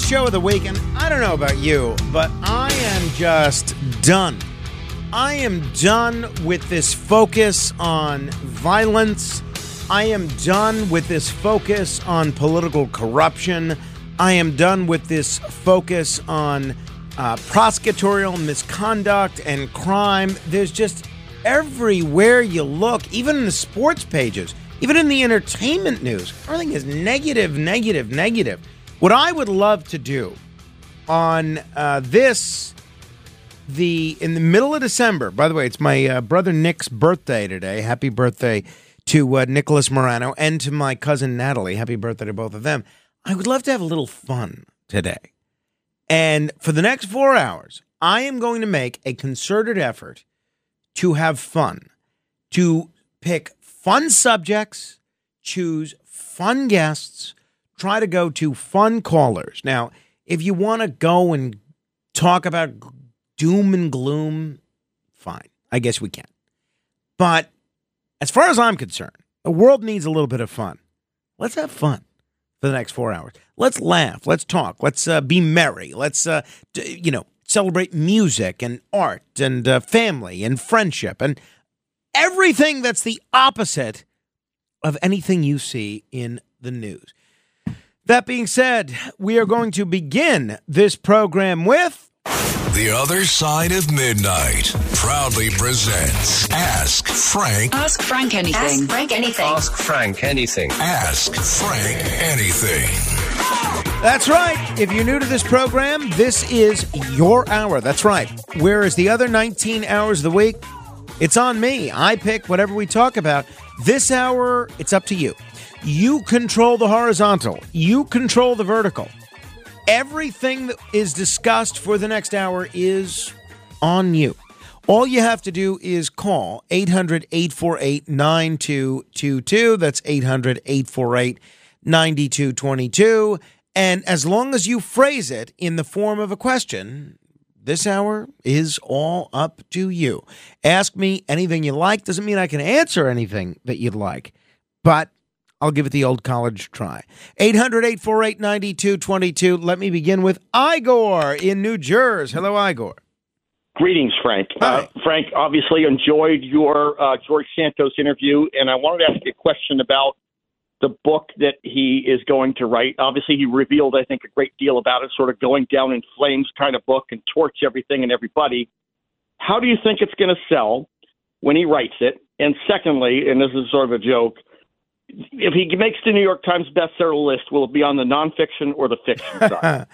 Last show of the week, and I don't know about you, but I am just done. I am done with this focus on violence. I am done with this focus on political corruption. I am done with this focus on uh, prosecutorial misconduct and crime. There's just everywhere you look, even in the sports pages, even in the entertainment news, everything is negative, negative, negative. What I would love to do on uh, this, the in the middle of December. By the way, it's my uh, brother Nick's birthday today. Happy birthday to uh, Nicholas Morano and to my cousin Natalie. Happy birthday to both of them. I would love to have a little fun today. And for the next four hours, I am going to make a concerted effort to have fun, to pick fun subjects, choose fun guests, try to go to fun callers. Now, if you want to go and talk about doom and gloom, fine. I guess we can. But as far as I'm concerned, the world needs a little bit of fun. Let's have fun for the next four hours. Let's laugh. Let's talk. Let's uh, be merry. Let's, uh, d- you know, celebrate music and art and uh, family and friendship and everything that's the opposite of anything you see in the news. That being said, we are going to begin this program with. The Other Side of Midnight proudly presents Ask Frank. Ask Frank anything. Ask Frank anything. Ask Frank anything. Ask Frank anything. That's right. If you're new to this program, this is your hour. That's right. Whereas the other 19 hours of the week, it's on me. I pick whatever we talk about. This hour, it's up to you. You control the horizontal, you control the vertical. Everything that is discussed for the next hour is on you. All you have to do is call 800 848 9222. That's 800 848 9222. And as long as you phrase it in the form of a question, this hour is all up to you. Ask me anything you like. Doesn't mean I can answer anything that you'd like, but I'll give it the old college try. 800 848 9222. Let me begin with Igor in New Jersey. Hello, Igor. Greetings, Frank. Uh, Frank, obviously enjoyed your uh, George Santos interview, and I wanted to ask you a question about the book that he is going to write. Obviously, he revealed, I think, a great deal about it, sort of going down in flames kind of book and torch everything and everybody. How do you think it's going to sell when he writes it? And secondly, and this is sort of a joke, if he makes the New York Times bestseller list, will it be on the nonfiction or the fiction side?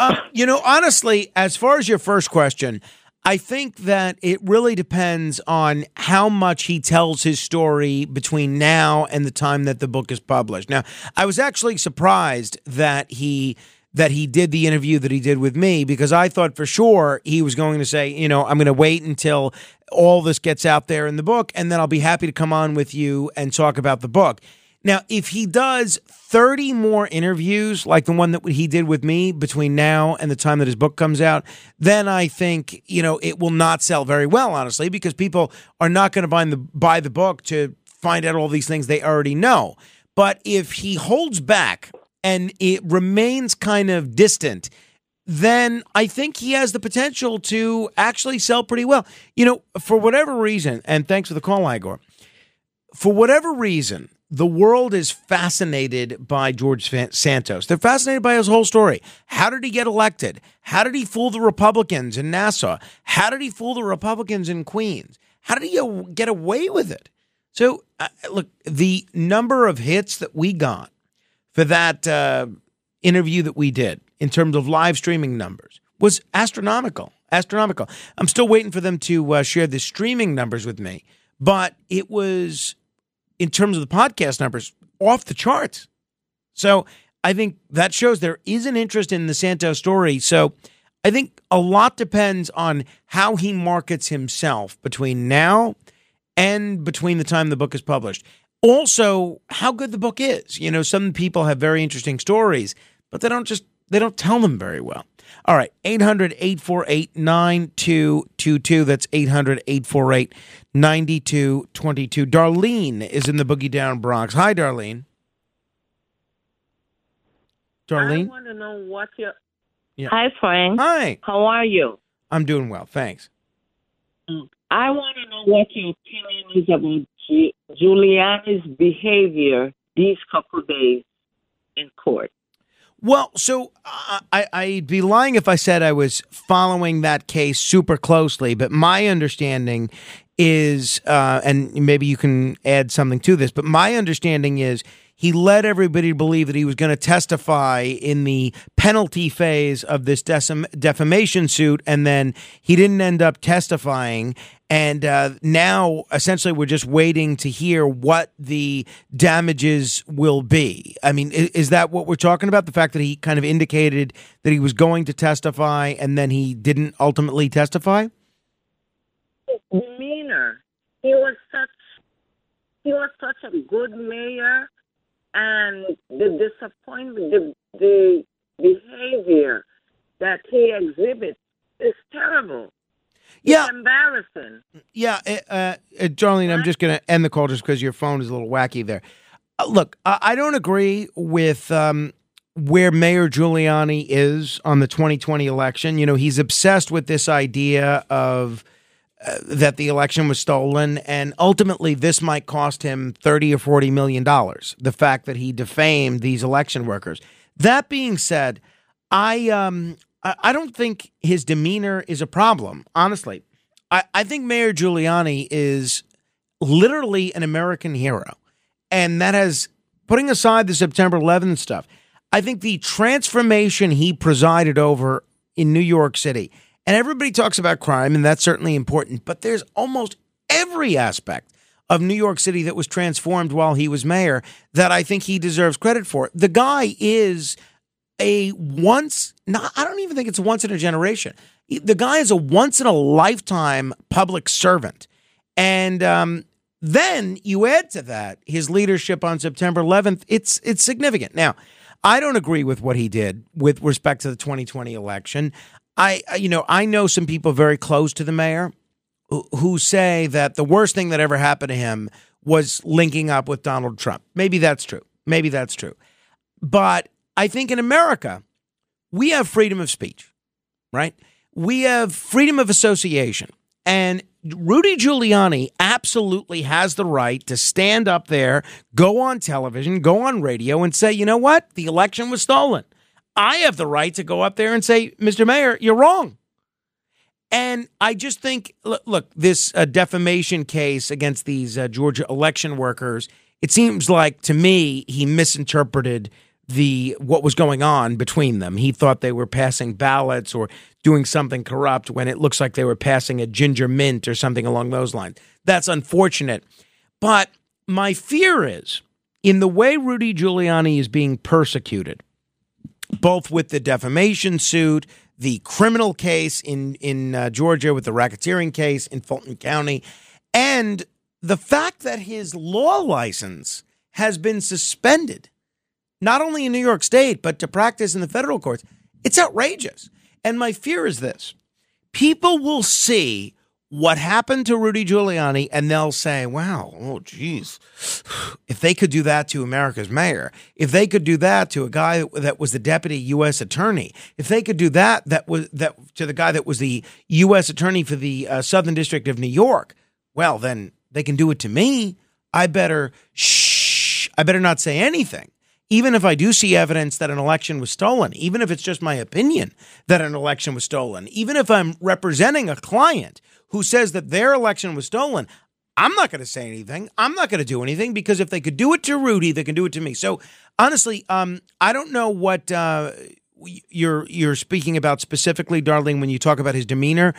Um, you know, honestly, as far as your first question, I think that it really depends on how much he tells his story between now and the time that the book is published. Now, I was actually surprised that he that he did the interview that he did with me because I thought for sure he was going to say, you know, I'm going to wait until all this gets out there in the book and then I'll be happy to come on with you and talk about the book. Now, if he does 30 more interviews like the one that he did with me between now and the time that his book comes out, then I think, you know, it will not sell very well, honestly, because people are not going to buy the, buy the book to find out all these things they already know. But if he holds back and it remains kind of distant, then I think he has the potential to actually sell pretty well. You know, for whatever reason, and thanks for the call, Igor. For whatever reason, the world is fascinated by George Santos. They're fascinated by his whole story. How did he get elected? How did he fool the Republicans in Nassau? How did he fool the Republicans in Queens? How did he get away with it? So, uh, look, the number of hits that we got for that uh, interview that we did in terms of live streaming numbers was astronomical. Astronomical. I'm still waiting for them to uh, share the streaming numbers with me, but it was in terms of the podcast numbers off the charts. So I think that shows there is an interest in the Santos story. So I think a lot depends on how he markets himself between now and between the time the book is published. Also, how good the book is. You know, some people have very interesting stories, but they don't just they don't tell them very well. All right, 800 848 9222. That's 800 848 9222. Darlene is in the Boogie Down Bronx. Hi, Darlene. Darlene? I want to know what your. Yeah. Hi, Frank. Hi. How are you? I'm doing well. Thanks. Mm. I want to know what your opinion is about Gi- Giuliani's behavior these couple days in court. Well, so uh, I, I'd be lying if I said I was following that case super closely, but my understanding is, uh, and maybe you can add something to this, but my understanding is he led everybody to believe that he was going to testify in the penalty phase of this decim- defamation suit, and then he didn't end up testifying. And uh, now, essentially, we're just waiting to hear what the damages will be. I mean, is, is that what we're talking about? The fact that he kind of indicated that he was going to testify and then he didn't ultimately testify? Demeanor. He was such. He was such a good mayor, and the disappointment, the the behavior that he exhibits is terrible. Yeah. It's embarrassing. Yeah, uh, uh, Darlene, I'm just going to end the call just because your phone is a little wacky there. Uh, look, I, I don't agree with um, where Mayor Giuliani is on the 2020 election. You know, he's obsessed with this idea of uh, that the election was stolen, and ultimately, this might cost him 30 or 40 million dollars. The fact that he defamed these election workers. That being said, I um, I don't think his demeanor is a problem, honestly. I, I think Mayor Giuliani is literally an American hero. And that has, putting aside the September 11th stuff, I think the transformation he presided over in New York City, and everybody talks about crime, and that's certainly important, but there's almost every aspect of New York City that was transformed while he was mayor that I think he deserves credit for. The guy is a once not I don't even think it's once in a generation. The guy is a once in a lifetime public servant. And um, then you add to that his leadership on September 11th, it's it's significant. Now, I don't agree with what he did with respect to the 2020 election. I you know, I know some people very close to the mayor who- who say that the worst thing that ever happened to him was linking up with Donald Trump. Maybe that's true. Maybe that's true. But I think in America, we have freedom of speech, right? We have freedom of association. And Rudy Giuliani absolutely has the right to stand up there, go on television, go on radio, and say, you know what? The election was stolen. I have the right to go up there and say, Mr. Mayor, you're wrong. And I just think, look, this uh, defamation case against these uh, Georgia election workers, it seems like to me he misinterpreted the what was going on between them. He thought they were passing ballots or doing something corrupt when it looks like they were passing a ginger mint or something along those lines. That's unfortunate. But my fear is in the way Rudy Giuliani is being persecuted, both with the defamation suit, the criminal case in in uh, Georgia with the racketeering case in Fulton County, and the fact that his law license has been suspended, not only in New York State but to practice in the federal courts, it's outrageous. And my fear is this: people will see what happened to Rudy Giuliani, and they'll say, "Wow, oh, geez, if they could do that to America's mayor, if they could do that to a guy that was the deputy U.S. attorney, if they could do that that was that to the guy that was the U.S. attorney for the uh, Southern District of New York, well, then they can do it to me. I better shh. I better not say anything." Even if I do see evidence that an election was stolen, even if it's just my opinion that an election was stolen, even if I'm representing a client who says that their election was stolen, I'm not going to say anything. I'm not going to do anything because if they could do it to Rudy, they can do it to me. So honestly, um, I don't know what uh, you're you're speaking about specifically, Darlene, when you talk about his demeanor.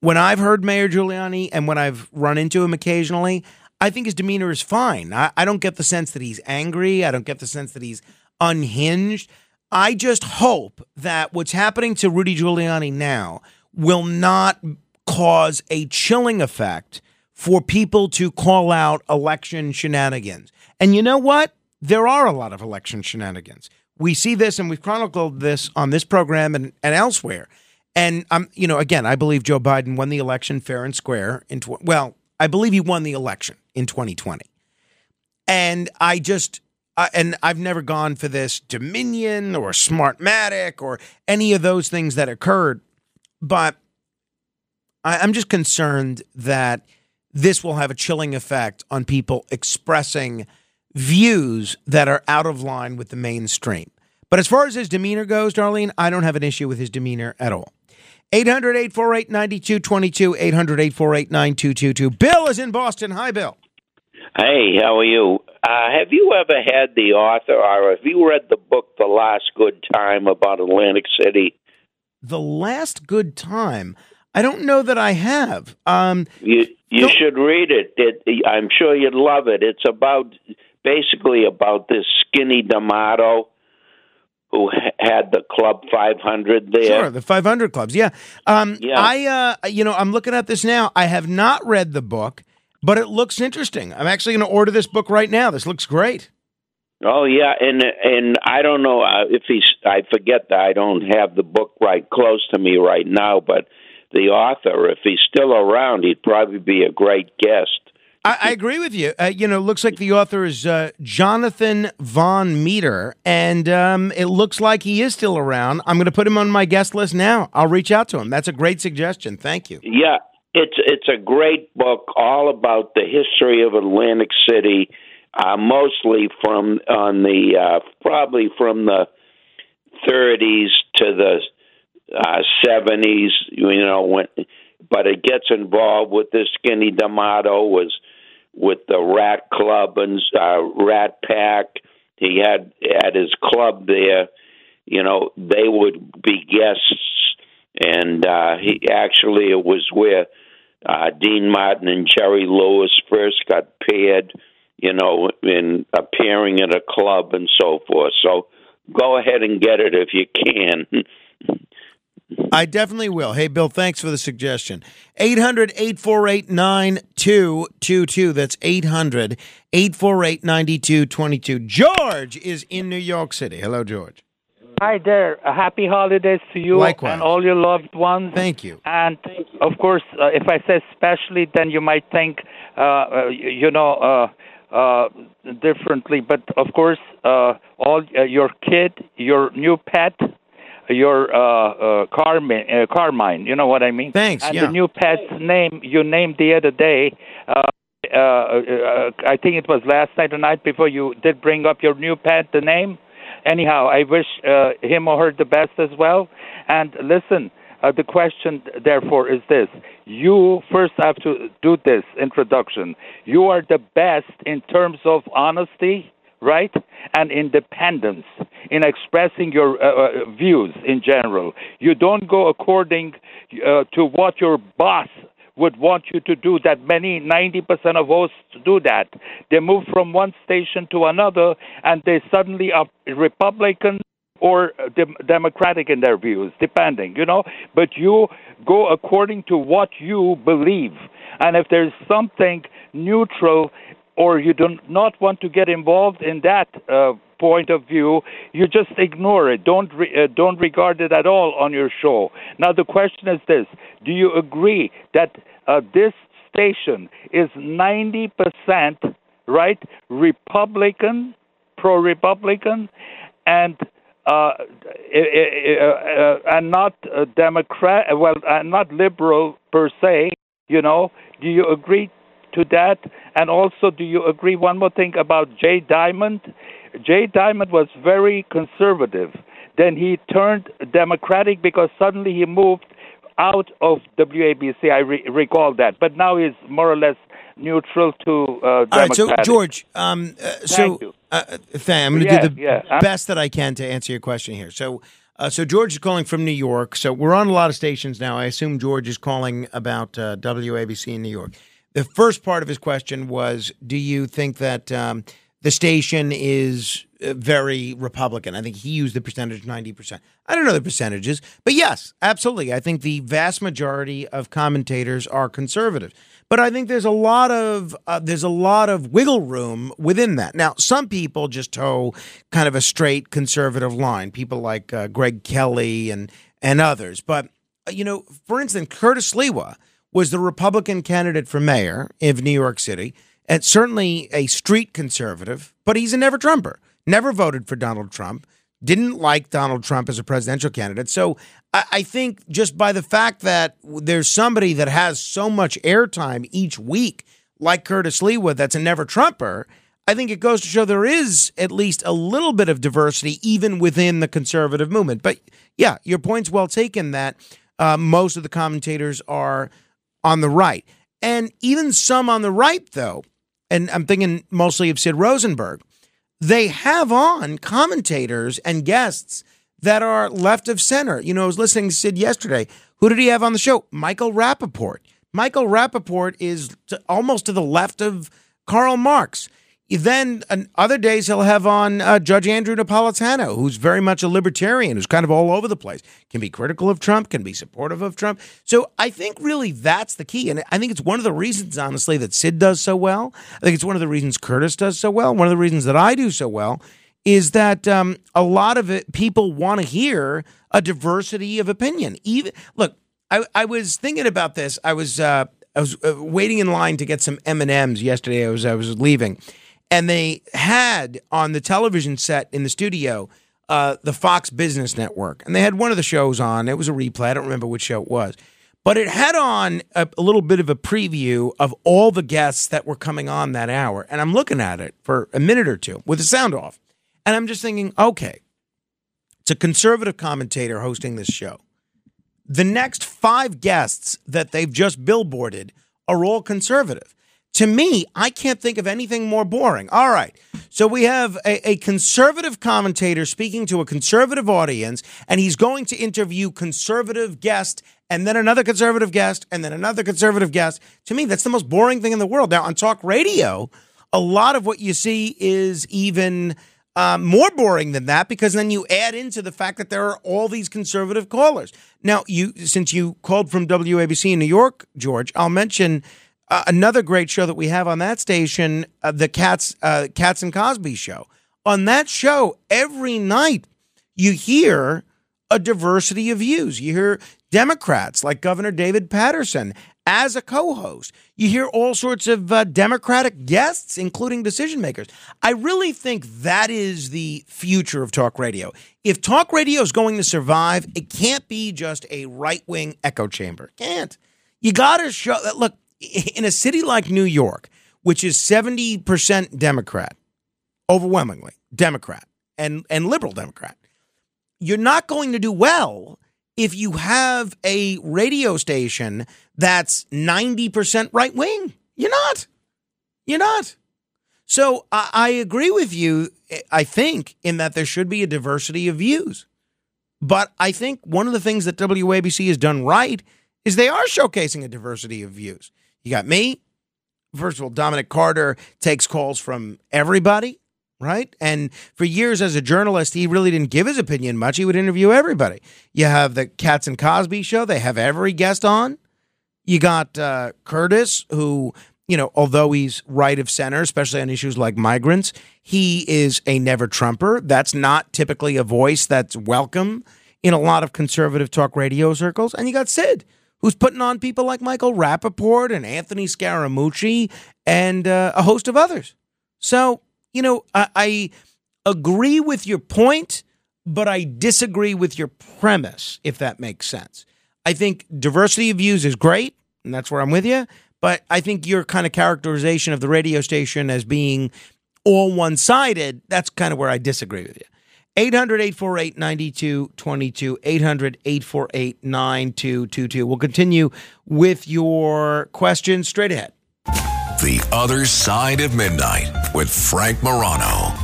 When I've heard Mayor Giuliani and when I've run into him occasionally, I think his demeanor is fine. I, I don't get the sense that he's angry. I don't get the sense that he's unhinged. I just hope that what's happening to Rudy Giuliani now will not cause a chilling effect for people to call out election shenanigans. And you know what? There are a lot of election shenanigans. We see this and we've chronicled this on this program and, and elsewhere. And I'm, you know, again, I believe Joe Biden won the election fair and square in tw- well, I believe he won the election in 2020. And I just uh, and I've never gone for this Dominion or Smartmatic or any of those things that occurred, but I, I'm just concerned that this will have a chilling effect on people expressing views that are out of line with the mainstream. But as far as his demeanor goes, Darlene, I don't have an issue with his demeanor at all. 800 848 9222, 800 848 9222. Bill is in Boston. Hi, Bill. Hey, how are you? Uh, have you ever had the author, or have you read the book The Last Good Time about Atlantic City? The Last Good Time. I don't know that I have. Um, you you should read it. it. I'm sure you'd love it. It's about basically about this skinny D'Amato who had the Club 500 there. Sure, the 500 clubs. Yeah. Um, yeah. I, uh, you know, I'm looking at this now. I have not read the book, but it looks interesting. I'm actually going to order this book right now. This looks great. Oh yeah, and and I don't know uh, if he's. I forget that I don't have the book right close to me right now, but the author, if he's still around, he'd probably be a great guest. I, I agree with you. Uh, you know, looks like the author is uh, Jonathan Van Meter, and um, it looks like he is still around. I'm going to put him on my guest list now. I'll reach out to him. That's a great suggestion. Thank you. Yeah, it's it's a great book, all about the history of Atlantic City, uh, mostly from on the uh, probably from the 30s to the uh, 70s. You know when, but it gets involved with this Skinny D'Amato was with the Rat Club and uh, Rat Pack. He had at his club there. You know, they would be guests, and uh, he actually it was where uh, Dean Martin and Jerry Lewis first got paired. You know, in appearing at a club and so forth. So go ahead and get it if you can. I definitely will. Hey, Bill, thanks for the suggestion. 800 848 9222. That's 800 848 9222. George is in New York City. Hello, George. Hi there. Uh, happy holidays to you Likewise. and all your loved ones. Thank you. And of course, uh, if I say especially, then you might think, uh, uh you know, uh, uh, differently. But of course, uh, all your kid, your new pet, your uh, uh, Carmine, uh, Carmine. You know what I mean? Thanks. And yeah. the new pet's name you named the other day. Uh, uh, uh, I think it was last night or night before you did bring up your new pet, the name. Anyhow, I wish uh, him or her the best as well. And listen, uh, the question, therefore, is this. You first have to do this introduction. You are the best in terms of honesty, right? And independence in expressing your uh, uh, views in general. You don't go according uh, to what your boss would want you to do that. Many 90% of hosts do that. They move from one station to another and they suddenly are republican or de- democratic in their views depending you know? But you go according to what you believe. And if there's something neutral or you do not want to get involved in that uh, point of view, you just ignore it. Don't re- uh, don't regard it at all on your show. Now the question is this: Do you agree that uh, this station is ninety percent right Republican, pro-Republican, and uh, uh, uh, and not Democrat, well, not liberal per se. You know, do you agree to that? And also, do you agree? One more thing about Jay Diamond. Jay Diamond was very conservative. Then he turned Democratic because suddenly he moved out of WABC. I re- recall that, but now he's more or less neutral to uh, All right, so George, um, uh, so uh, I'm going to yeah, do the yeah. best that I can to answer your question here. So. Uh, so George is calling from New York. So we're on a lot of stations now. I assume George is calling about uh, WABC in New York. The first part of his question was, do you think that um, the station is uh, very Republican. I think he used the percentage 90%. I don't know the percentages, but yes, absolutely. I think the vast majority of commentators are conservative. But I think there's a lot of uh, there's a lot of wiggle room within that. Now, some people just toe kind of a straight conservative line. People like uh, Greg Kelly and and others. But uh, you know, for instance, Curtis Sliwa was the Republican candidate for mayor of New York City and certainly a street conservative, but he's a never Trumper. Never voted for Donald Trump. Didn't like Donald Trump as a presidential candidate. So I, I think just by the fact that there's somebody that has so much airtime each week, like Curtis Sliwa, that's a never Trumper, I think it goes to show there is at least a little bit of diversity even within the conservative movement. But yeah, your point's well taken that uh, most of the commentators are on the right. And even some on the right, though, and I'm thinking mostly of Sid Rosenberg, they have on commentators and guests that are left of center. You know, I was listening to Sid yesterday. Who did he have on the show? Michael Rapaport. Michael Rapaport is to, almost to the left of Karl Marx. Then on other days he'll have on uh, Judge Andrew Napolitano, who's very much a libertarian, who's kind of all over the place. Can be critical of Trump, can be supportive of Trump. So I think really that's the key, and I think it's one of the reasons, honestly, that Sid does so well. I think it's one of the reasons Curtis does so well. One of the reasons that I do so well is that um, a lot of it people want to hear a diversity of opinion. Even look, I, I was thinking about this. I was uh, I was uh, waiting in line to get some M and M's yesterday. I was I was leaving and they had on the television set in the studio uh, the Fox Business Network, and they had one of the shows on. It was a replay. I don't remember which show it was, but it had on a, a little bit of a preview of all the guests that were coming on that hour. And I'm looking at it for a minute or two with the sound off, and I'm just thinking, okay, it's a conservative commentator hosting this show. The next five guests that they've just billboarded are all conservative. To me, I can't think of anything more boring. All right. So we have a, a, conservative commentator speaking to a conservative audience, and he's going to interview conservative guest and then another conservative guest and then another conservative guest. To me, that's the most boring thing in the world. Now, on talk radio, a lot of what you see is even um, more boring than that because then you add into the fact that there are all these conservative callers. Now, you since you called from WABC in New York, George, I'll mention uh, another great show that we have on that station, uh, the Cats, uh, Cats and Cosby show. On that show, every night you hear a diversity of views. You hear Democrats like Governor David Paterson as a co-host. You hear all sorts of uh, Democratic guests, including decision makers. I really think that is the future of talk radio. If talk radio is going to survive, it can't be just a right-wing echo chamber. Can't. You got to show that. Look, in a city like New York, which is 70% Democrat, overwhelmingly Democrat and, and liberal Democrat, you're not going to do well if you have a radio station that's 90% right wing. You're not. You're not. So I, I, agree with you, I think, in that there should be a diversity of views. But I think one of the things that WABC has done right is they are showcasing a diversity of views. You got me. First of all, Dominic Carter takes calls from everybody, right? And for years as a journalist, he really didn't give his opinion much. He would interview everybody. You have the Cats and Cosby show, they have every guest on. You got uh, Curtis, who, you know, although he's right of center, especially on issues like migrants, he is a never Trumper. That's not typically a voice that's welcome in a lot of conservative talk radio circles. And you got Sid, who's putting on people like Michael Rapaport and Anthony Scaramucci and uh, a host of others. So, you know, I, I agree with your point, but I disagree with your premise, if that makes sense. I think diversity of views is great, and that's where I'm with you. But I think your kind of characterization of the radio station as being all one sided, that's kind of where I disagree with you. 800 848 9222. 800 848 9222. We'll continue with your questions straight ahead. The Other Side of Midnight with Frank Morano.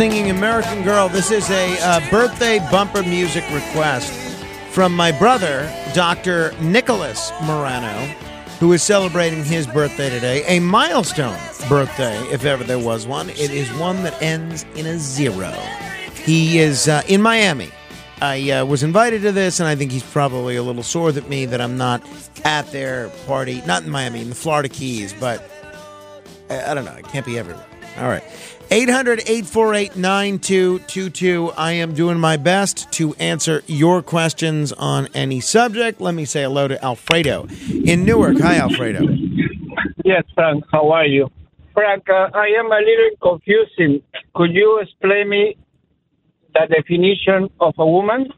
Singing American Girl. This is a uh, birthday bumper music request from my brother, Dr. Nicholas Morano, who is celebrating his birthday today. A milestone birthday, if ever there was one. It is one that ends in a zero. He is uh, in Miami. I uh, was invited to this, and I think he's probably a little sore at me that I'm not at their party. Not in Miami, in the Florida Keys, but I, I don't know. I can't be everywhere. All right. 800 848 9222. I am doing my best to answer your questions on any subject. Let me say hello to Alfredo in Newark. Hi, Alfredo. Yes, Frank. How are you? Frank, uh, I am a little confusing. Could you explain me the definition of a woman?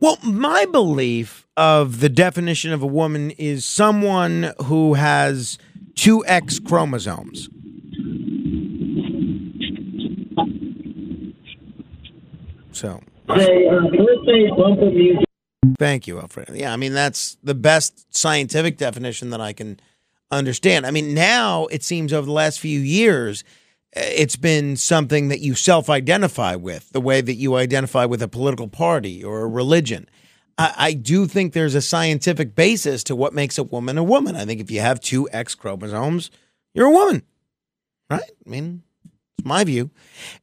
Well, my belief of the definition of a woman is someone who has two X chromosomes. So, thank you, Alfredo. Yeah, I mean, that's the best scientific definition that I can understand. I mean, now it seems over the last few years, eh, it's been something that you self identify with, the way that you identify with a political party or a religion. I, I do think there's a scientific basis to what makes a woman a woman. I think if you have two X chromosomes, you're a woman, right? I mean, it's my view.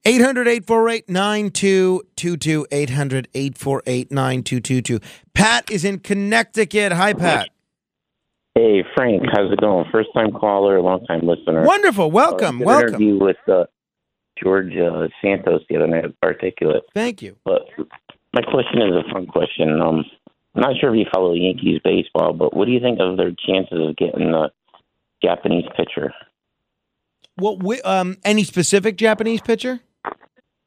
800 848 9222. 800 848 9222. Pat is in Connecticut. Hi, Pat. Hey Frank, how's it going? First time caller, long time listener. Wonderful. Welcome. Uh, welcome. Interview with uh, George uh, Santos the other night, articulate. Thank you. But my question is a fun question. Um, I'm not sure if you follow Yankees baseball, but what do you think of their chances of getting the Japanese pitcher? Well, um, any specific Japanese pitcher?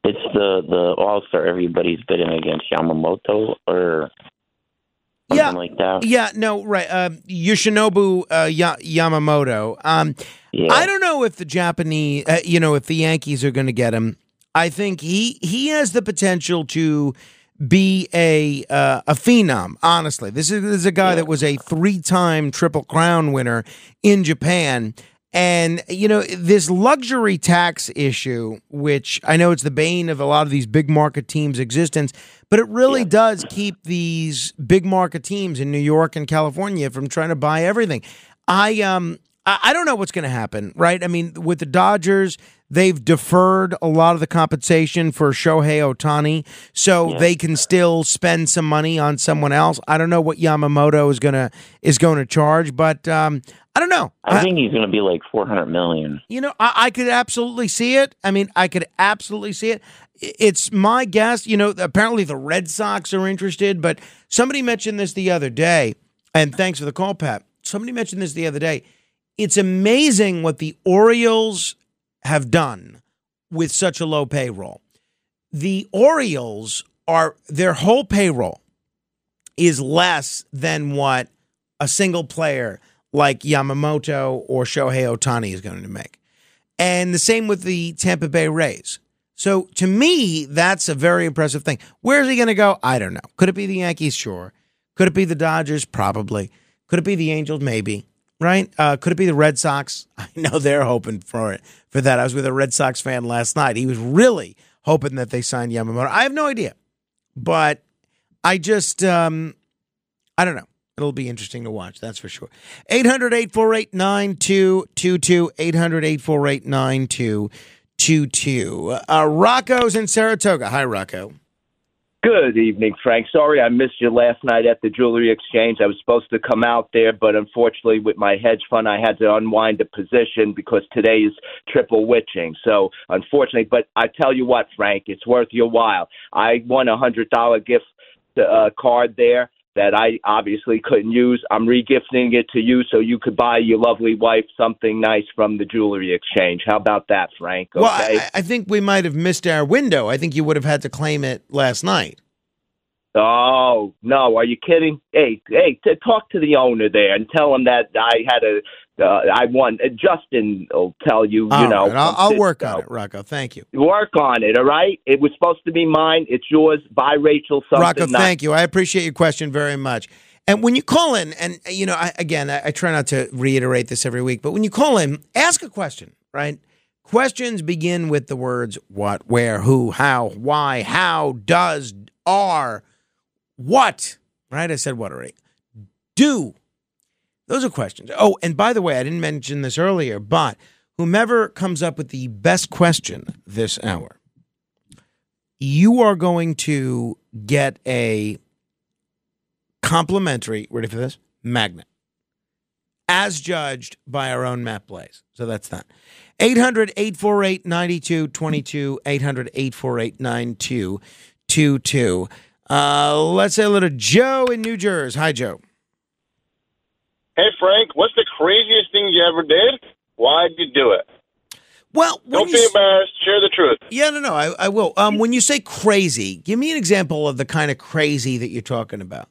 It's the the All Star everybody's bidding against Yamamoto or something Yeah. like that. Yeah, no, right. Uh, Yoshinobu uh, ya- Yamamoto. Um, Yeah. I don't know if the Japanese, uh, you know, if the Yankees are going to get him. I think he he has the potential to be a uh, a phenom. Honestly, this is, this is a guy that was a three time Triple Crown winner in Japan. And you know this luxury tax issue, which I know it's the bane of a lot of these big market teams' existence, but it really does keep these big market teams in New York and California from trying to buy everything. I um I I don't know what's going to happen, right? I mean, with the Dodgers, they've deferred a lot of the compensation for Shohei Ohtani, so they can still spend some money on someone else. I don't know what Yamamoto is gonna is going to charge, but um, I don't know. I think he's going to be like 400 million. You know, I, I could absolutely see it. I mean, I could absolutely see it. It's my guess. You know, apparently the Red Sox are interested, but somebody mentioned this the other day, and thanks for the call, Pat. Somebody mentioned this the other day. it's amazing what the Orioles have done with such a low payroll. The Orioles are their whole payroll is less than what a single player like Yamamoto or Shohei Ohtani is going to make. And the same with the Tampa Bay Rays. So to me, that's a very impressive thing. Where's he going to go? I don't know. Could it be the Yankees? Sure. Could it be the Dodgers? Probably. Could it be the Angels? Maybe. Right? Uh, could it be the Red Sox? I know they're hoping for it for that. I was with a Red Sox fan last night. He was really hoping that they signed Yamamoto. I have no idea, but I just um, I don't know. It'll be interesting to watch, that's for sure. 800 848 9222. 800 848 9222. Uh, Rocco's in Saratoga. Hi, Rocco. Good evening, Frank. Sorry I missed you last night at the jewelry exchange. I was supposed to come out there, but unfortunately, with my hedge fund, I had to unwind a position because today is triple witching. So, unfortunately, but I tell you what, Frank, it's worth your while. I won a hundred dollar gift uh, card there that I obviously couldn't use. I'm regifting it to you so you could buy your lovely wife something nice from the jewelry exchange. How about that, Frank? Okay. Well, I, I think we might have missed our window. I think you would have had to claim it last night. Oh no! Are you kidding? Hey, hey, t- talk to the owner there and tell him that I had a, uh, I won. Uh, Justin will tell you. All you know, right, I'll, I'll work on it, Rocco. Thank you. Work on it, all right? It was supposed to be mine. It's yours. By Rachel something. Rocco, nice. thank you. I appreciate your question very much. And when you call in, and you know, I, again, I, I try not to reiterate this every week, but when you call in, ask a question, right? Questions begin with the words what, where, who, how, why, how, does, are, what, right? I said what already. Do. Those are questions. Oh, and by the way, I didn't mention this earlier, but whomever comes up with the best question this hour, you are going to get a complimentary, ready for this? Magnet. As judged by our own Matt Blaze. So that's that. 800 848 9222. 800 848 9222. Uh, let's say hello to Joe in New Jersey. Hi, Joe. Hey, Frank, what's the craziest thing you ever did? Why'd you do it? Well, don't be embarrassed. Share the truth. Yeah, no, no, I, I will. Um, when you say crazy, give me an example of the kind of crazy that you're talking about.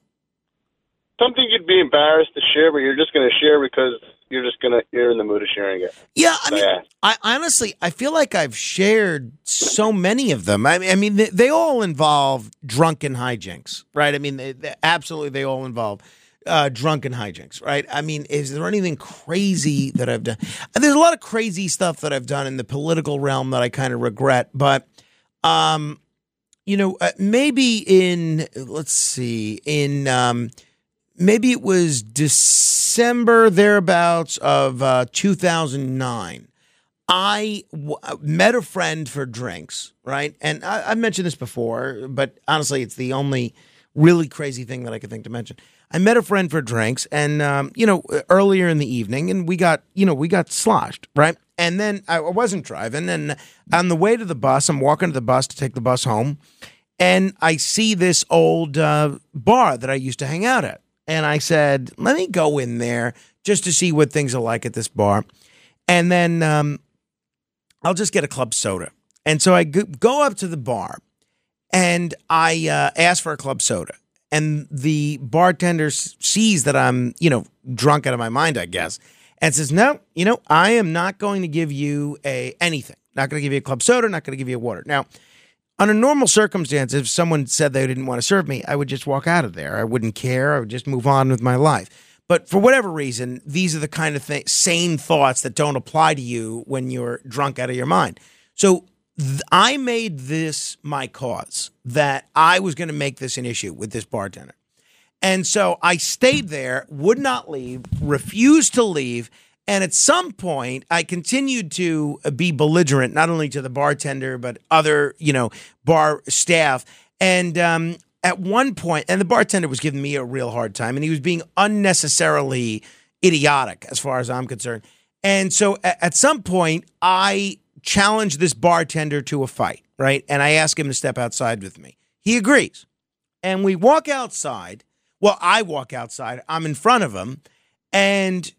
Something you'd be embarrassed to share, but you're just going to share because you're just going to you're in the mood of sharing it. Yeah, I So, mean, yeah. I honestly, I feel like I've shared so many of them. I mean, I mean, they, they all involve drunken hijinks, right? I mean, they, they, absolutely, they all involve uh, drunken hijinks, right? I mean, is there anything crazy that I've done? There's a lot of crazy stuff that I've done in the political realm that I kind of regret, but, um, you know, uh, maybe in let's see, in um, maybe it was December thereabouts of uh, 2009. I w- uh, met a friend for drinks, right? And I, I've mentioned this before, but honestly, it's the only really crazy thing that I could think to mention. I met a friend for drinks, and um, you know, earlier in the evening, and we got, you know, we got sloshed, right? And then I wasn't driving, and on the way to the bus, I'm walking to the bus to take the bus home, and I see this old uh, bar that I used to hang out at, and I said, "Let me go in there just to see what things are like at this bar," and then um, I'll just get a club soda. And so I go- go up to the bar and I uh, ask for a club soda. And the bartender sees that I'm, you know, drunk out of my mind, I guess, and says, "No, you know, I am not going to give you a anything. Not going to give you a club soda. Not going to give you a water." Now, under normal circumstances, if someone said they didn't want to serve me, I would just walk out of there. I wouldn't care. I would just move on with my life. But for whatever reason, these are the kind of th- sane thoughts that don't apply to you when you're drunk out of your mind. So I made this my cause that I was going to make this an issue with this bartender. And so I stayed there, would not leave, refused to leave. And at some point, I continued to be belligerent, not only to the bartender, but other, you know, bar staff. And um, at one point, and the bartender was giving me a real hard time, and he was being unnecessarily idiotic as far as I'm concerned. And so a- at some point, I challenged this bartender to a fight, right? And I ask him to step outside with me. He agrees. And we walk outside. Well, I walk outside. I'm in front of him. And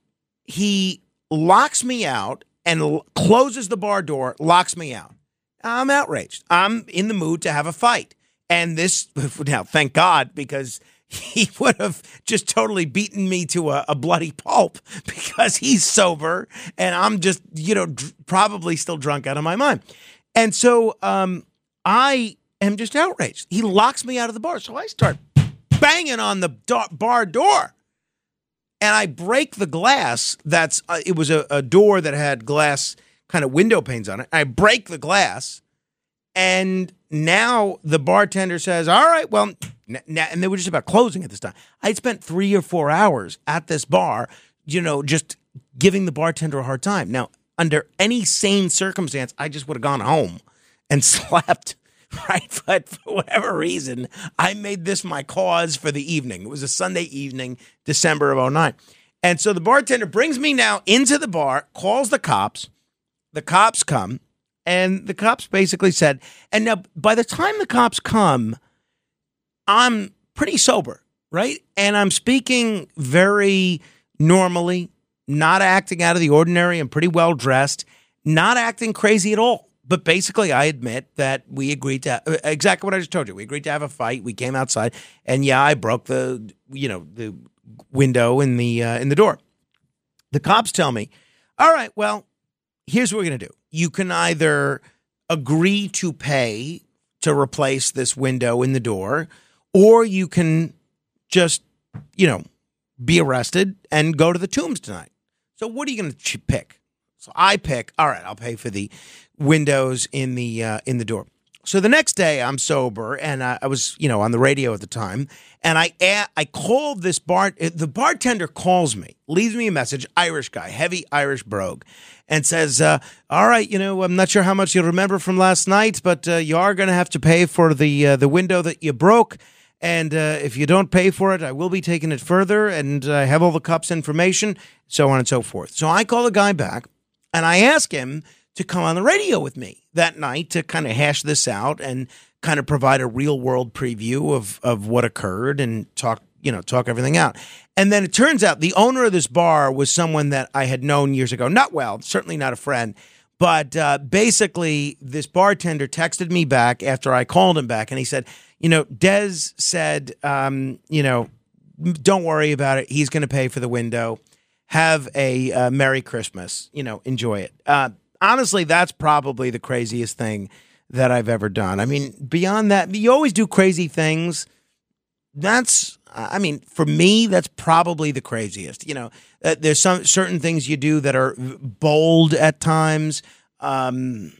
he locks me out and l- closes the bar door, locks me out. I'm outraged. I'm in the mood to have a fight. And this, now, thank God, because he would have just totally beaten me to a, a bloody pulp because he's sober and I'm just, you know, dr- probably still drunk out of my mind. And so um, I am just outraged. He locks me out of the bar. So I start banging on the do- bar door and I break the glass. That's uh, it was a, a door that had glass kind of window panes on it. I break the glass, and now the bartender says, "All right, well," and they were just about closing at this time. I spent three or four hours at this bar, you know, just giving the bartender a hard time. Now, under any sane circumstance, I just would have gone home and slept. Right, but for whatever reason, I made this my cause for the evening. It was a Sunday evening, December of 09. And so the bartender brings me now into the bar, calls the cops. The cops come, and the cops basically said, and now by the time the cops come, I'm pretty sober, right? And I'm speaking very normally, not acting out of the ordinary. I'm pretty well dressed, not acting crazy at all. But basically, I admit that we agreed to uh, exactly what I just told you. We agreed to have a fight. We came outside, and yeah, I broke the you know the window in the uh, in the door. The cops tell me, "All right, well, here's what we're going to do. You can either agree to pay to replace this window in the door, or you can just, you know, be arrested and go to the tombs tonight. So what are you going to pick? So I pick. All right, I'll pay for the windows in the uh, in the door. So the next day, I'm sober, and I, I was, you know, on the radio at the time, and I I called this bar. The bartender calls me, leaves me a message. Irish guy, heavy Irish brogue, and says, uh, "All right, you know, I'm not sure how much you'll remember from last night, but uh, you are going to have to pay for the uh, the window that you broke." And uh, if you don't pay for it, I will be taking it further, and I have all the cops' information, so on and so forth. So I call the guy back, and I ask him to come on the radio with me that night to kind of hash this out and kind of provide a real world preview of of what occurred and talk you know talk everything out. And then it turns out the owner of this bar was someone that I had known years ago, not well, certainly not a friend. But uh, basically, this bartender texted me back after I called him back, and he said, "You know, Dez said, um, you know, don't worry about it. He's going to pay for the window. Have a uh, Merry Christmas. You know, enjoy it." Uh, honestly, that's probably the craziest thing that I've ever done. I mean, beyond that, you always do crazy things. That's, I mean, for me, that's probably the craziest. You know, uh, there's some certain things you do that are bold at times. Um,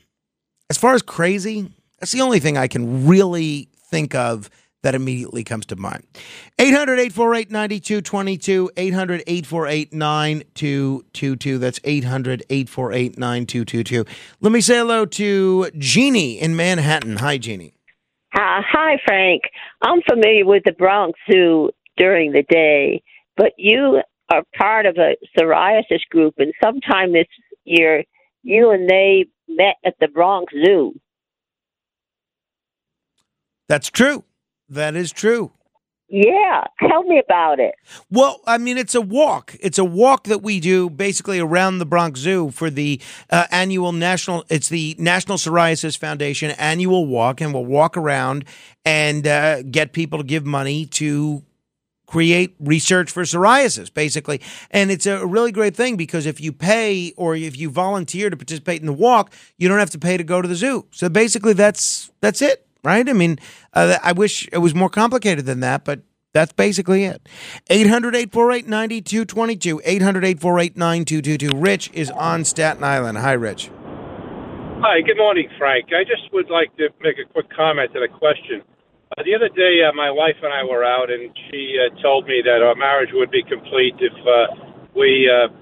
as far as crazy, that's the only thing I can really think of that immediately comes to mind. 800 848 9222. 800 848 9222. That's 800 848 9222. Let me say hello to Jeannie in Manhattan. Hi, Jeannie. Uh, hi, Frank. I'm familiar with the Bronx Zoo during the day, but you are part of a psoriasis group, and sometime this year, you and they met at the Bronx Zoo. That's true. That is true. Yeah, tell me about it. Well, I mean, it's a walk. It's a walk that we do basically around the Bronx Zoo for the uh, annual national. It's the National Psoriasis Foundation annual walk, and we'll walk around and uh, get people to give money to create research for psoriasis, basically. And it's a really great thing because if you pay or if you volunteer to participate in the walk, you don't have to pay to go to the zoo. So basically, that's that's it, right? I mean, uh, I wish it was more complicated than that, but that's basically it. 800 848 9222. 800 848 9222. Rich is on Staten Island. Hi, Rich. Hi, good morning, Frank. I just would like to make a quick comment and a question. Uh, the other day, uh, my wife and I were out, and she uh, told me that our marriage would be complete if uh, we uh,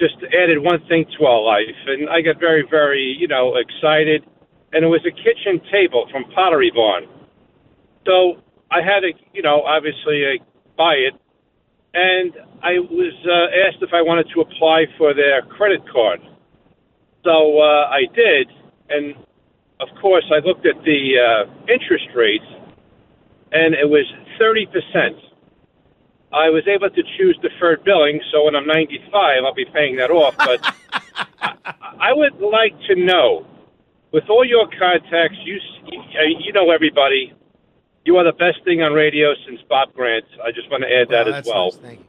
just added one thing to our life. And I got very, very, you know, excited. And it was a kitchen table from Pottery Barn. So I had to, you know, obviously uh, buy it. And I was uh, asked if I wanted to apply for their credit card. So uh, I did, and of course I looked at the uh, interest rates, and it was thirty percent I was able to choose deferred billing, so when I'm 95, I'll be paying that off. But I, I would like to know, with all your contacts, you you know everybody. You are the best thing on radio since Bob Grant. I just want to add that as well. nice. Thank you.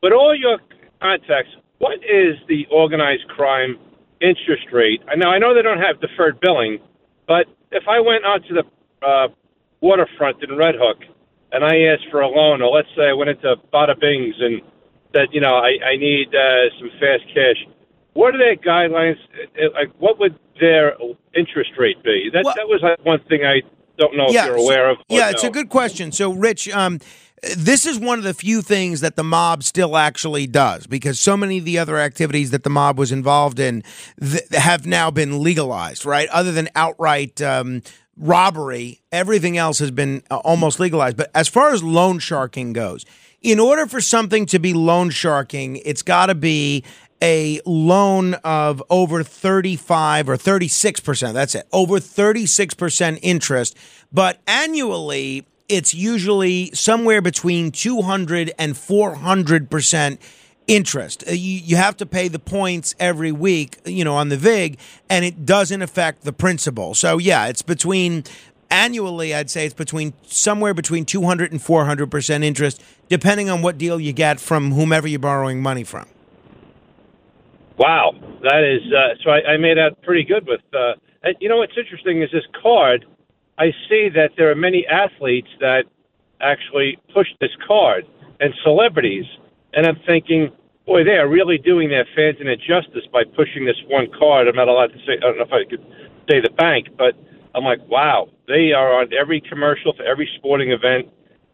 But all your contacts, what is the organized crime interest rate? I know I know they don't have deferred billing, but if I went onto the uh, waterfront in Red Hook and I asked for a loan, or let's say I went into Bada Bing's and said, you know, I, I need uh, some fast cash. What are their guidelines? Uh, Like, what would their interest rate be? That that was like, one thing I don't know if you're aware of. yeah, it's no. a good question. So, Rich, um, this is one of the few things that the mob still actually does because so many of the other activities that the mob was involved in th- have now been legalized, right? Other than outright um, robbery, everything else has been uh, almost legalized. But as far as loan sharking goes, in order for something to be loan sharking, it's got to be a loan of over 35 or 36%. That's it. Over 36% interest. But annually, it's usually somewhere between 200 and 400% interest. Uh, You, you have to pay the points every week, you know, on the VIG, and it doesn't affect the principal. So, yeah, it's between annually, I'd say it's between somewhere between 200 and 400% interest, depending on what deal you get from whomever you're borrowing money from. Wow, that is uh, so. I, I made out pretty good with. Uh, and you know what's interesting is this card. I see that there are many athletes that actually push this card and celebrities, and I'm thinking, boy, they are really doing their fans an injustice by pushing this one card. I'm not allowed to say. I don't know if I could say the bank, but I'm like, wow, they are on every commercial for every sporting event,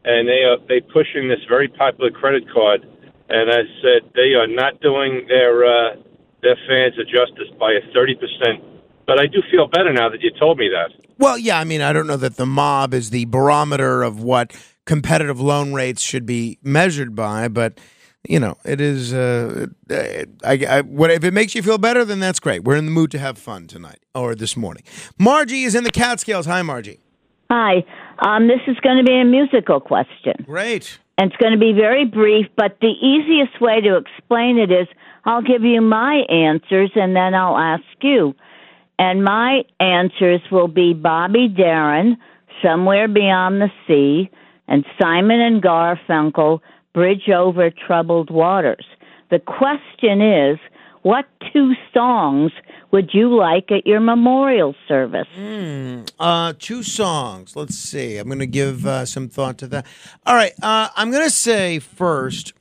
and they are they pushing this very popular credit card. And I said they are not doing their uh, their fans a justice by a thirty percent. But I do feel better now that you told me that. Well, yeah, I mean, I don't know that the mob is the barometer of what competitive loan rates should be measured by, but you know, it is. Uh, I, I, what if it makes you feel better? Then that's great. We're in the mood to have fun tonight or this morning. Margie is in the Catskills. Hi, Margie. Hi. Um, this is going to be a musical question. Great. And it's going to be very brief, but the easiest way to explain it is I'll give you my answers and then I'll ask you. And my answers will be Bobby Darin, Somewhere Beyond the Sea, and Simon and Garfunkel, Bridge Over Troubled Waters. The question is, what two songs would you like at your memorial service? Uh, two songs. Let's see. I'm going to give uh, some thought to that. All right. Uh, I'm going to say first,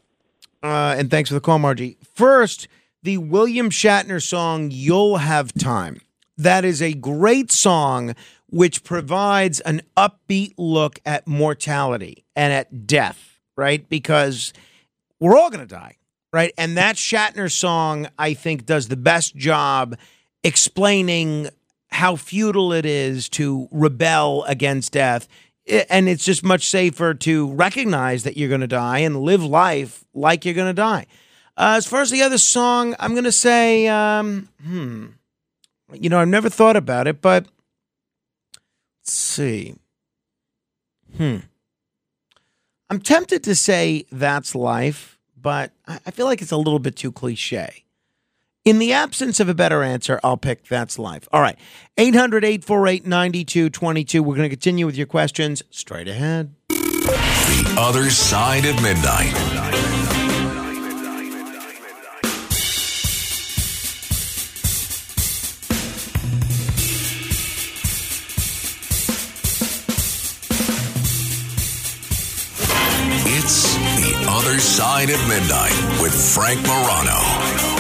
uh, and thanks for the call, Margie. First, the William Shatner song "You'll Have Time." That is a great song which provides an upbeat look at mortality and at death, right? Because we're all going to die, right? And that Shatner song, I think, does the best job explaining how futile it is to rebel against death. And it's just much safer to recognize that you're going to die and live life like you're going to die. Uh, as far as the other song, I'm going to say, um, hmm, you know, I've never thought about it, but let's see. Hmm. I'm tempted to say that's life, but I feel like it's a little bit too cliche. In the absence of a better answer, I'll pick that's life. All right. 800 848 9222. We're going to continue with your questions straight ahead. The other side of midnight. It's the other side of midnight with Frank Morano.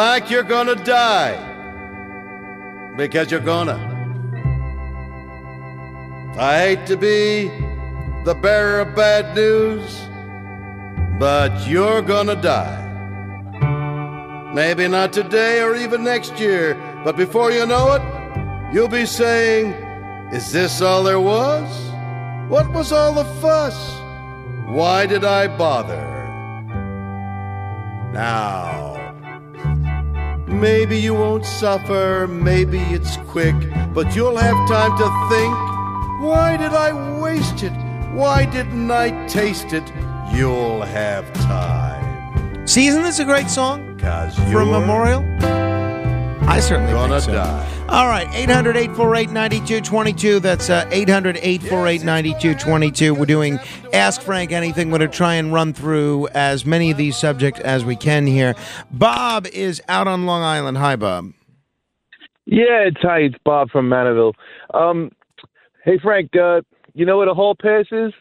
Like you're gonna die. Because you're gonna. I hate to be the bearer of bad news, but you're gonna die. Maybe not today or even next year, but before you know it, you'll be saying, Is this all there was? What was all the fuss? Why did I bother? Now, maybe you won't suffer, maybe it's quick, but you'll have time to think. Why did I waste it? Why didn't I taste it? You'll have time. See, isn't this a great song? Cause For a you're memorial? I certainly gonna think so. die. All right, 800 848 9222. That's uh, 800 848 9222. We're doing Ask Frank Anything. We're going to try and run through as many of these subjects as we can here. Bob is out on Long Island. Hi, Bob. Yeah, it's hi, it's Bob from Manorville. Um, hey Frank, uh, you know what a hall pass is?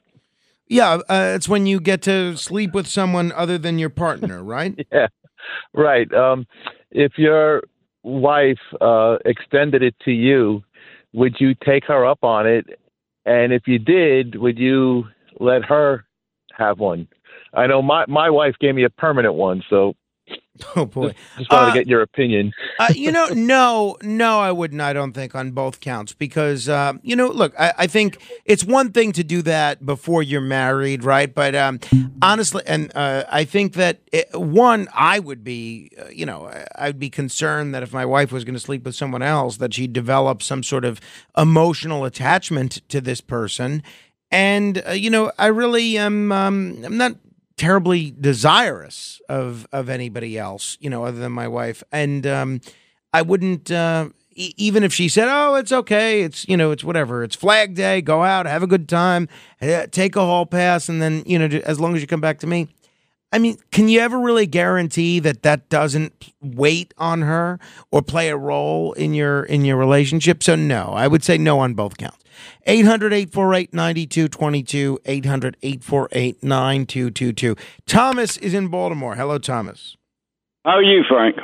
Yeah, uh, it's when you get to sleep with someone other than your partner, right? yeah, right. Um, if your wife uh, extended it to you, would you take her up on it? And if you did, would you let her have one? I know my my wife gave me a permanent one, so oh boy, just wanted Uh, to get your opinion. uh, you know, no, no, I wouldn't. I don't think on both counts because uh, you know, look, I, I think it's one thing to do that before you're married, right? But um, honestly, and uh, I think that it, one, I would be, uh, you know, I'd be concerned that if my wife was going to sleep with someone else, that she'd develop some sort of emotional attachment to this person, and uh, you know, I really am. Um, I'm not terribly desirous of of anybody else, you know, other than my wife. And um, I wouldn't, uh, e- even if she said, "Oh, it's okay, it's you know, it's whatever, it's Flag Day, go out, have a good time, eh, take a hall pass, and then you know, as long as you come back to me." I mean, can you ever really guarantee that that doesn't wait on her or play a role in your in your relationship? So no, I would say no on both counts. 800-848-9222, 800-848-9222. Thomas is in Baltimore. Hello, Thomas. How are you, Frank?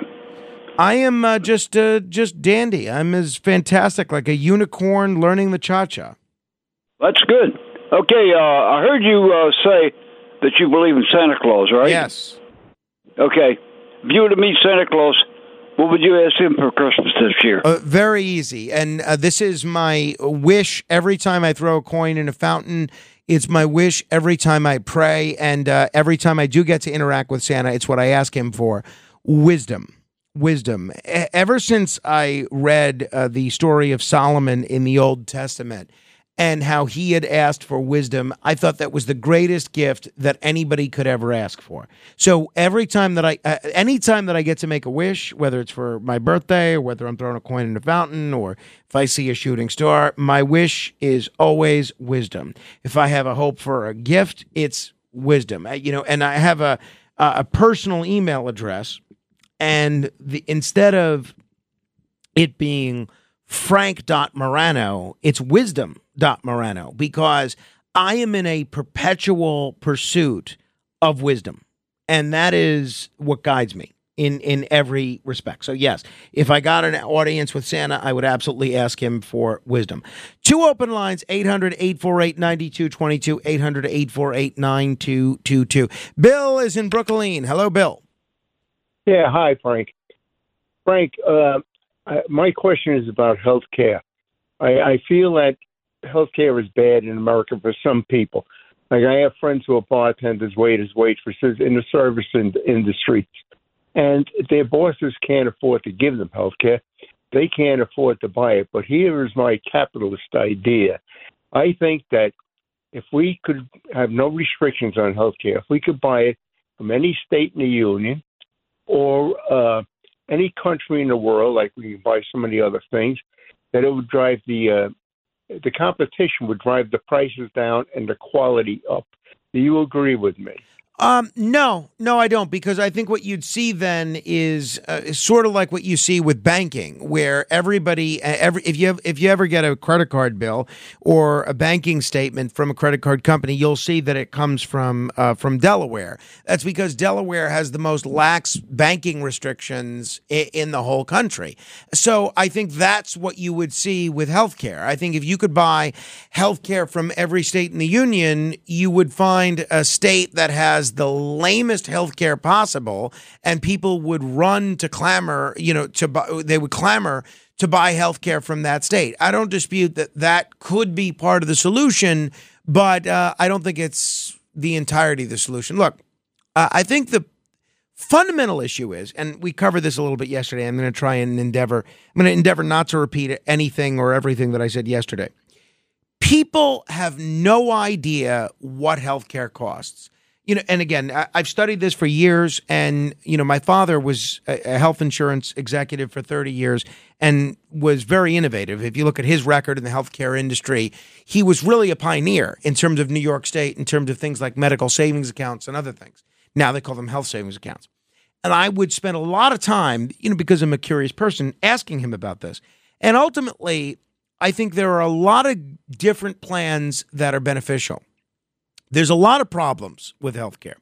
I am uh, just uh, just dandy. I'm as fantastic, like a unicorn learning the cha-cha. That's good. Okay, uh, I heard you uh, say that you believe in Santa Claus, right? Yes. Okay. If you were to meet Santa Claus, what would you ask him for Christmas this year? Uh, very easy. And uh, this is my wish every time I throw a coin in a fountain. It's my wish every time I pray. And uh, every time I do get to interact with Santa, it's what I ask him for wisdom. Wisdom. E- ever since I read uh, the story of Solomon in the Old Testament, and how he had asked for wisdom. I thought that was the greatest gift that anybody could ever ask for. So every time that I, uh, any time that I get to make a wish, whether it's for my birthday or whether I'm throwing a coin in a fountain or if I see a shooting star, my wish is always wisdom. If I have a hope for a gift, it's wisdom. Uh, You know, and I have a a a personal email address, and the instead of it being frank.morano, it's wisdom.morano because I am in a perpetual pursuit of wisdom. And that is what guides me in, in every respect. So, yes, if I got an audience with Santa, I would absolutely ask him for wisdom. Two open lines 800 848 9222, 800 848 9222. Bill is in Brooklyn. Hello, Bill. Yeah, hi, Frank. Frank, uh, My question is about health care. I, I feel that health care is bad in America for some people. Like I have friends who are bartenders, waiters, waitresses in the service in, industry, and their bosses can't afford to give them health care. They can't afford to buy it. But here is my capitalist idea. I think that if we could have no restrictions on health care, if we could buy it from any state in the union or uh, any country in the world, like we can buy so many other things, that it would drive the uh, the competition would drive the prices down and the quality up. Do you agree with me? Um, no, no, I don't, because I think what you'd see then is, uh, is sort of like what you see with banking, where everybody, uh, every if you have, if you ever get a credit card bill or a banking statement from a credit card company, you'll see that it comes from uh, from Delaware. That's because Delaware has the most lax banking restrictions i- in the whole country. So I think that's what you would see with healthcare. I think if you could buy healthcare from every state in the union, you would find a state that has the lamest healthcare possible, and people would run to clamor. You know, to buy, they would clamor to buy healthcare from that state. I don't dispute that that could be part of the solution, but uh, I don't think it's the entirety of the solution. Look, uh, I think the fundamental issue is, and we covered this a little bit yesterday. I'm going to try and endeavor. I'm going to endeavor not to repeat anything or everything that I said yesterday. People have no idea what healthcare costs. You know, and again, I, I've studied this for years, and you know, my father was a, a health insurance executive for 30 years and was very innovative. If you look at his record in the healthcare industry, he was really a pioneer in terms of New York State, in terms of things like medical savings accounts and other things. Now they call them health savings accounts. And I would spend a lot of time, you know, because I'm a curious person, asking him about this. And ultimately, I think there are a lot of different plans that are beneficial. There's a lot of problems with healthcare.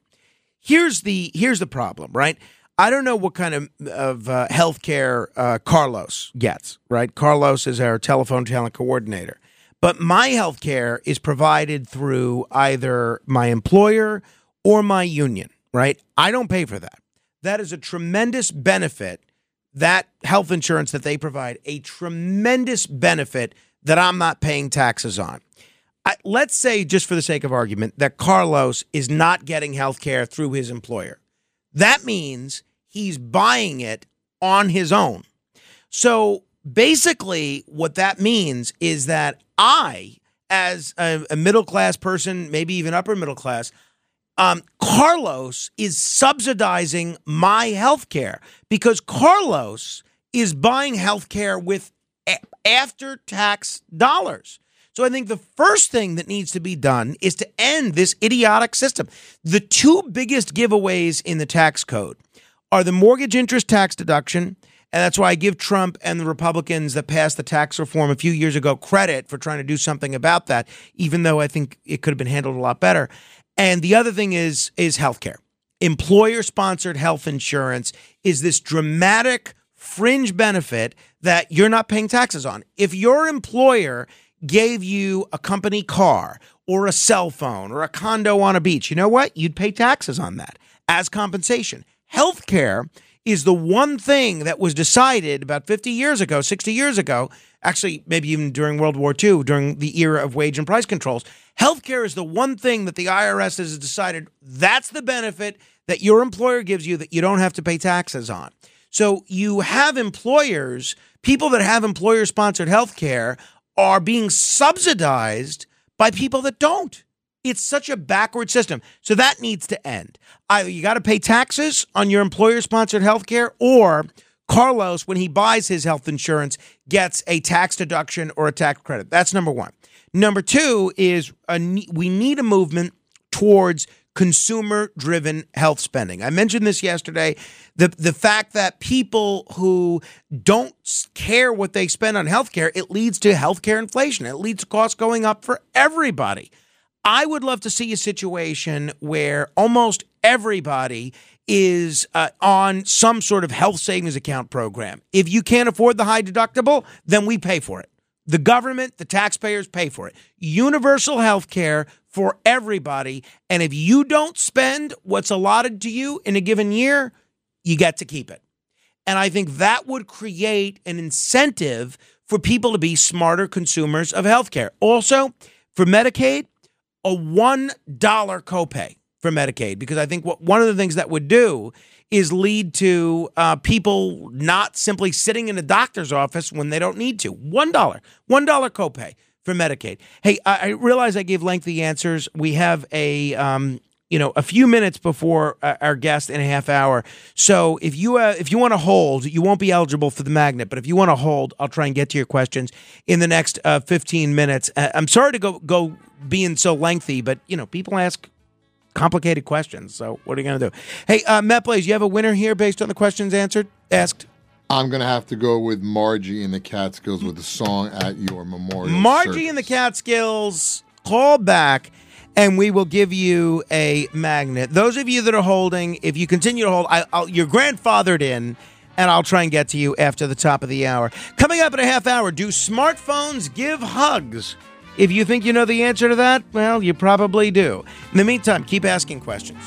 Here's the here's the problem, right? I don't know what kind of of uh, healthcare uh, Carlos gets, right? Carlos is our telephone talent coordinator, but my healthcare is provided through either my employer or my union, right? I don't pay for that. That is a tremendous benefit. That health insurance that they provide, a tremendous benefit that I'm not paying taxes on. I, let's say, just for the sake of argument, that Carlos is not getting health care through his employer. That means he's buying it on his own. So basically, what that means is that I, as a, a middle class person, maybe even upper middle class, um, Carlos is subsidizing my health care because Carlos is buying health care with a- after tax dollars. So I think the first thing that needs to be done is to end this idiotic system. The two biggest giveaways in the tax code are the mortgage interest tax deduction. And that's why I give Trump and the Republicans that passed the tax reform a few years ago credit for trying to do something about that, even though I think it could have been handled a lot better. And the other thing is is healthcare. Employer sponsored health insurance is this dramatic fringe benefit that you're not paying taxes on. If your employer gave you a company car or a cell phone or a condo on a beach, you know what? You'd pay taxes on that as compensation. Healthcare is the one thing that was decided about 50 years ago, 60 years ago, actually, maybe even during World War II, during the era of wage and price controls. Healthcare is the one thing that the IRS has decided that's the benefit that your employer gives you that you don't have to pay taxes on. So you have employers, people that have employer sponsored healthcare are being subsidized by people that don't. It's such a backward system. So that needs to end. Either you got to pay taxes on your employer sponsored health care, or Carlos, when he buys his health insurance, gets a tax deduction or a tax credit. That's number one. Number two is a, we need a movement towards consumer driven health spending. I mentioned this yesterday. The, the fact that people who don't care what they spend on healthcare, it leads to healthcare inflation. It leads to costs going up for everybody. I would love to see a situation where almost everybody is uh, on some sort of health savings account program. If you can't afford the high deductible, then we pay for it. The government, the taxpayers pay for it. Universal health care for everybody. And if you don't spend what's allotted to you in a given year, you get to keep it. And I think that would create an incentive for people to be smarter consumers of healthcare. Also, for Medicaid, a $1 copay for Medicaid, because I think what one of the things that would do is lead to uh, people not simply sitting in a doctor's office when they don't need to. $1, $1 copay for Medicaid. Hey, I, I realize I gave lengthy answers. We have a um, you know a few minutes before our guest in a half hour. So if you uh, if you want to hold, you won't be eligible for the magnet. But if you want to hold, I'll try and get to your questions in the next uh, 15 minutes. Uh, I'm sorry to go go being so lengthy, but you know people ask complicated questions. So what are you going to do? Hey, uh, Matt Blaze, you have a winner here based on the questions answered asked. I'm gonna have to go with Margie in the Catskills with the song at your memorial. Margie service. and the Catskills, call back and we will give you a magnet. Those of you that are holding, if you continue to hold, I, I'll, you're grandfathered in, and I'll try and get to you after the top of the hour. Coming up in a half hour, do smartphones give hugs? If you think you know the answer to that, well, you probably do. In the meantime, keep asking questions.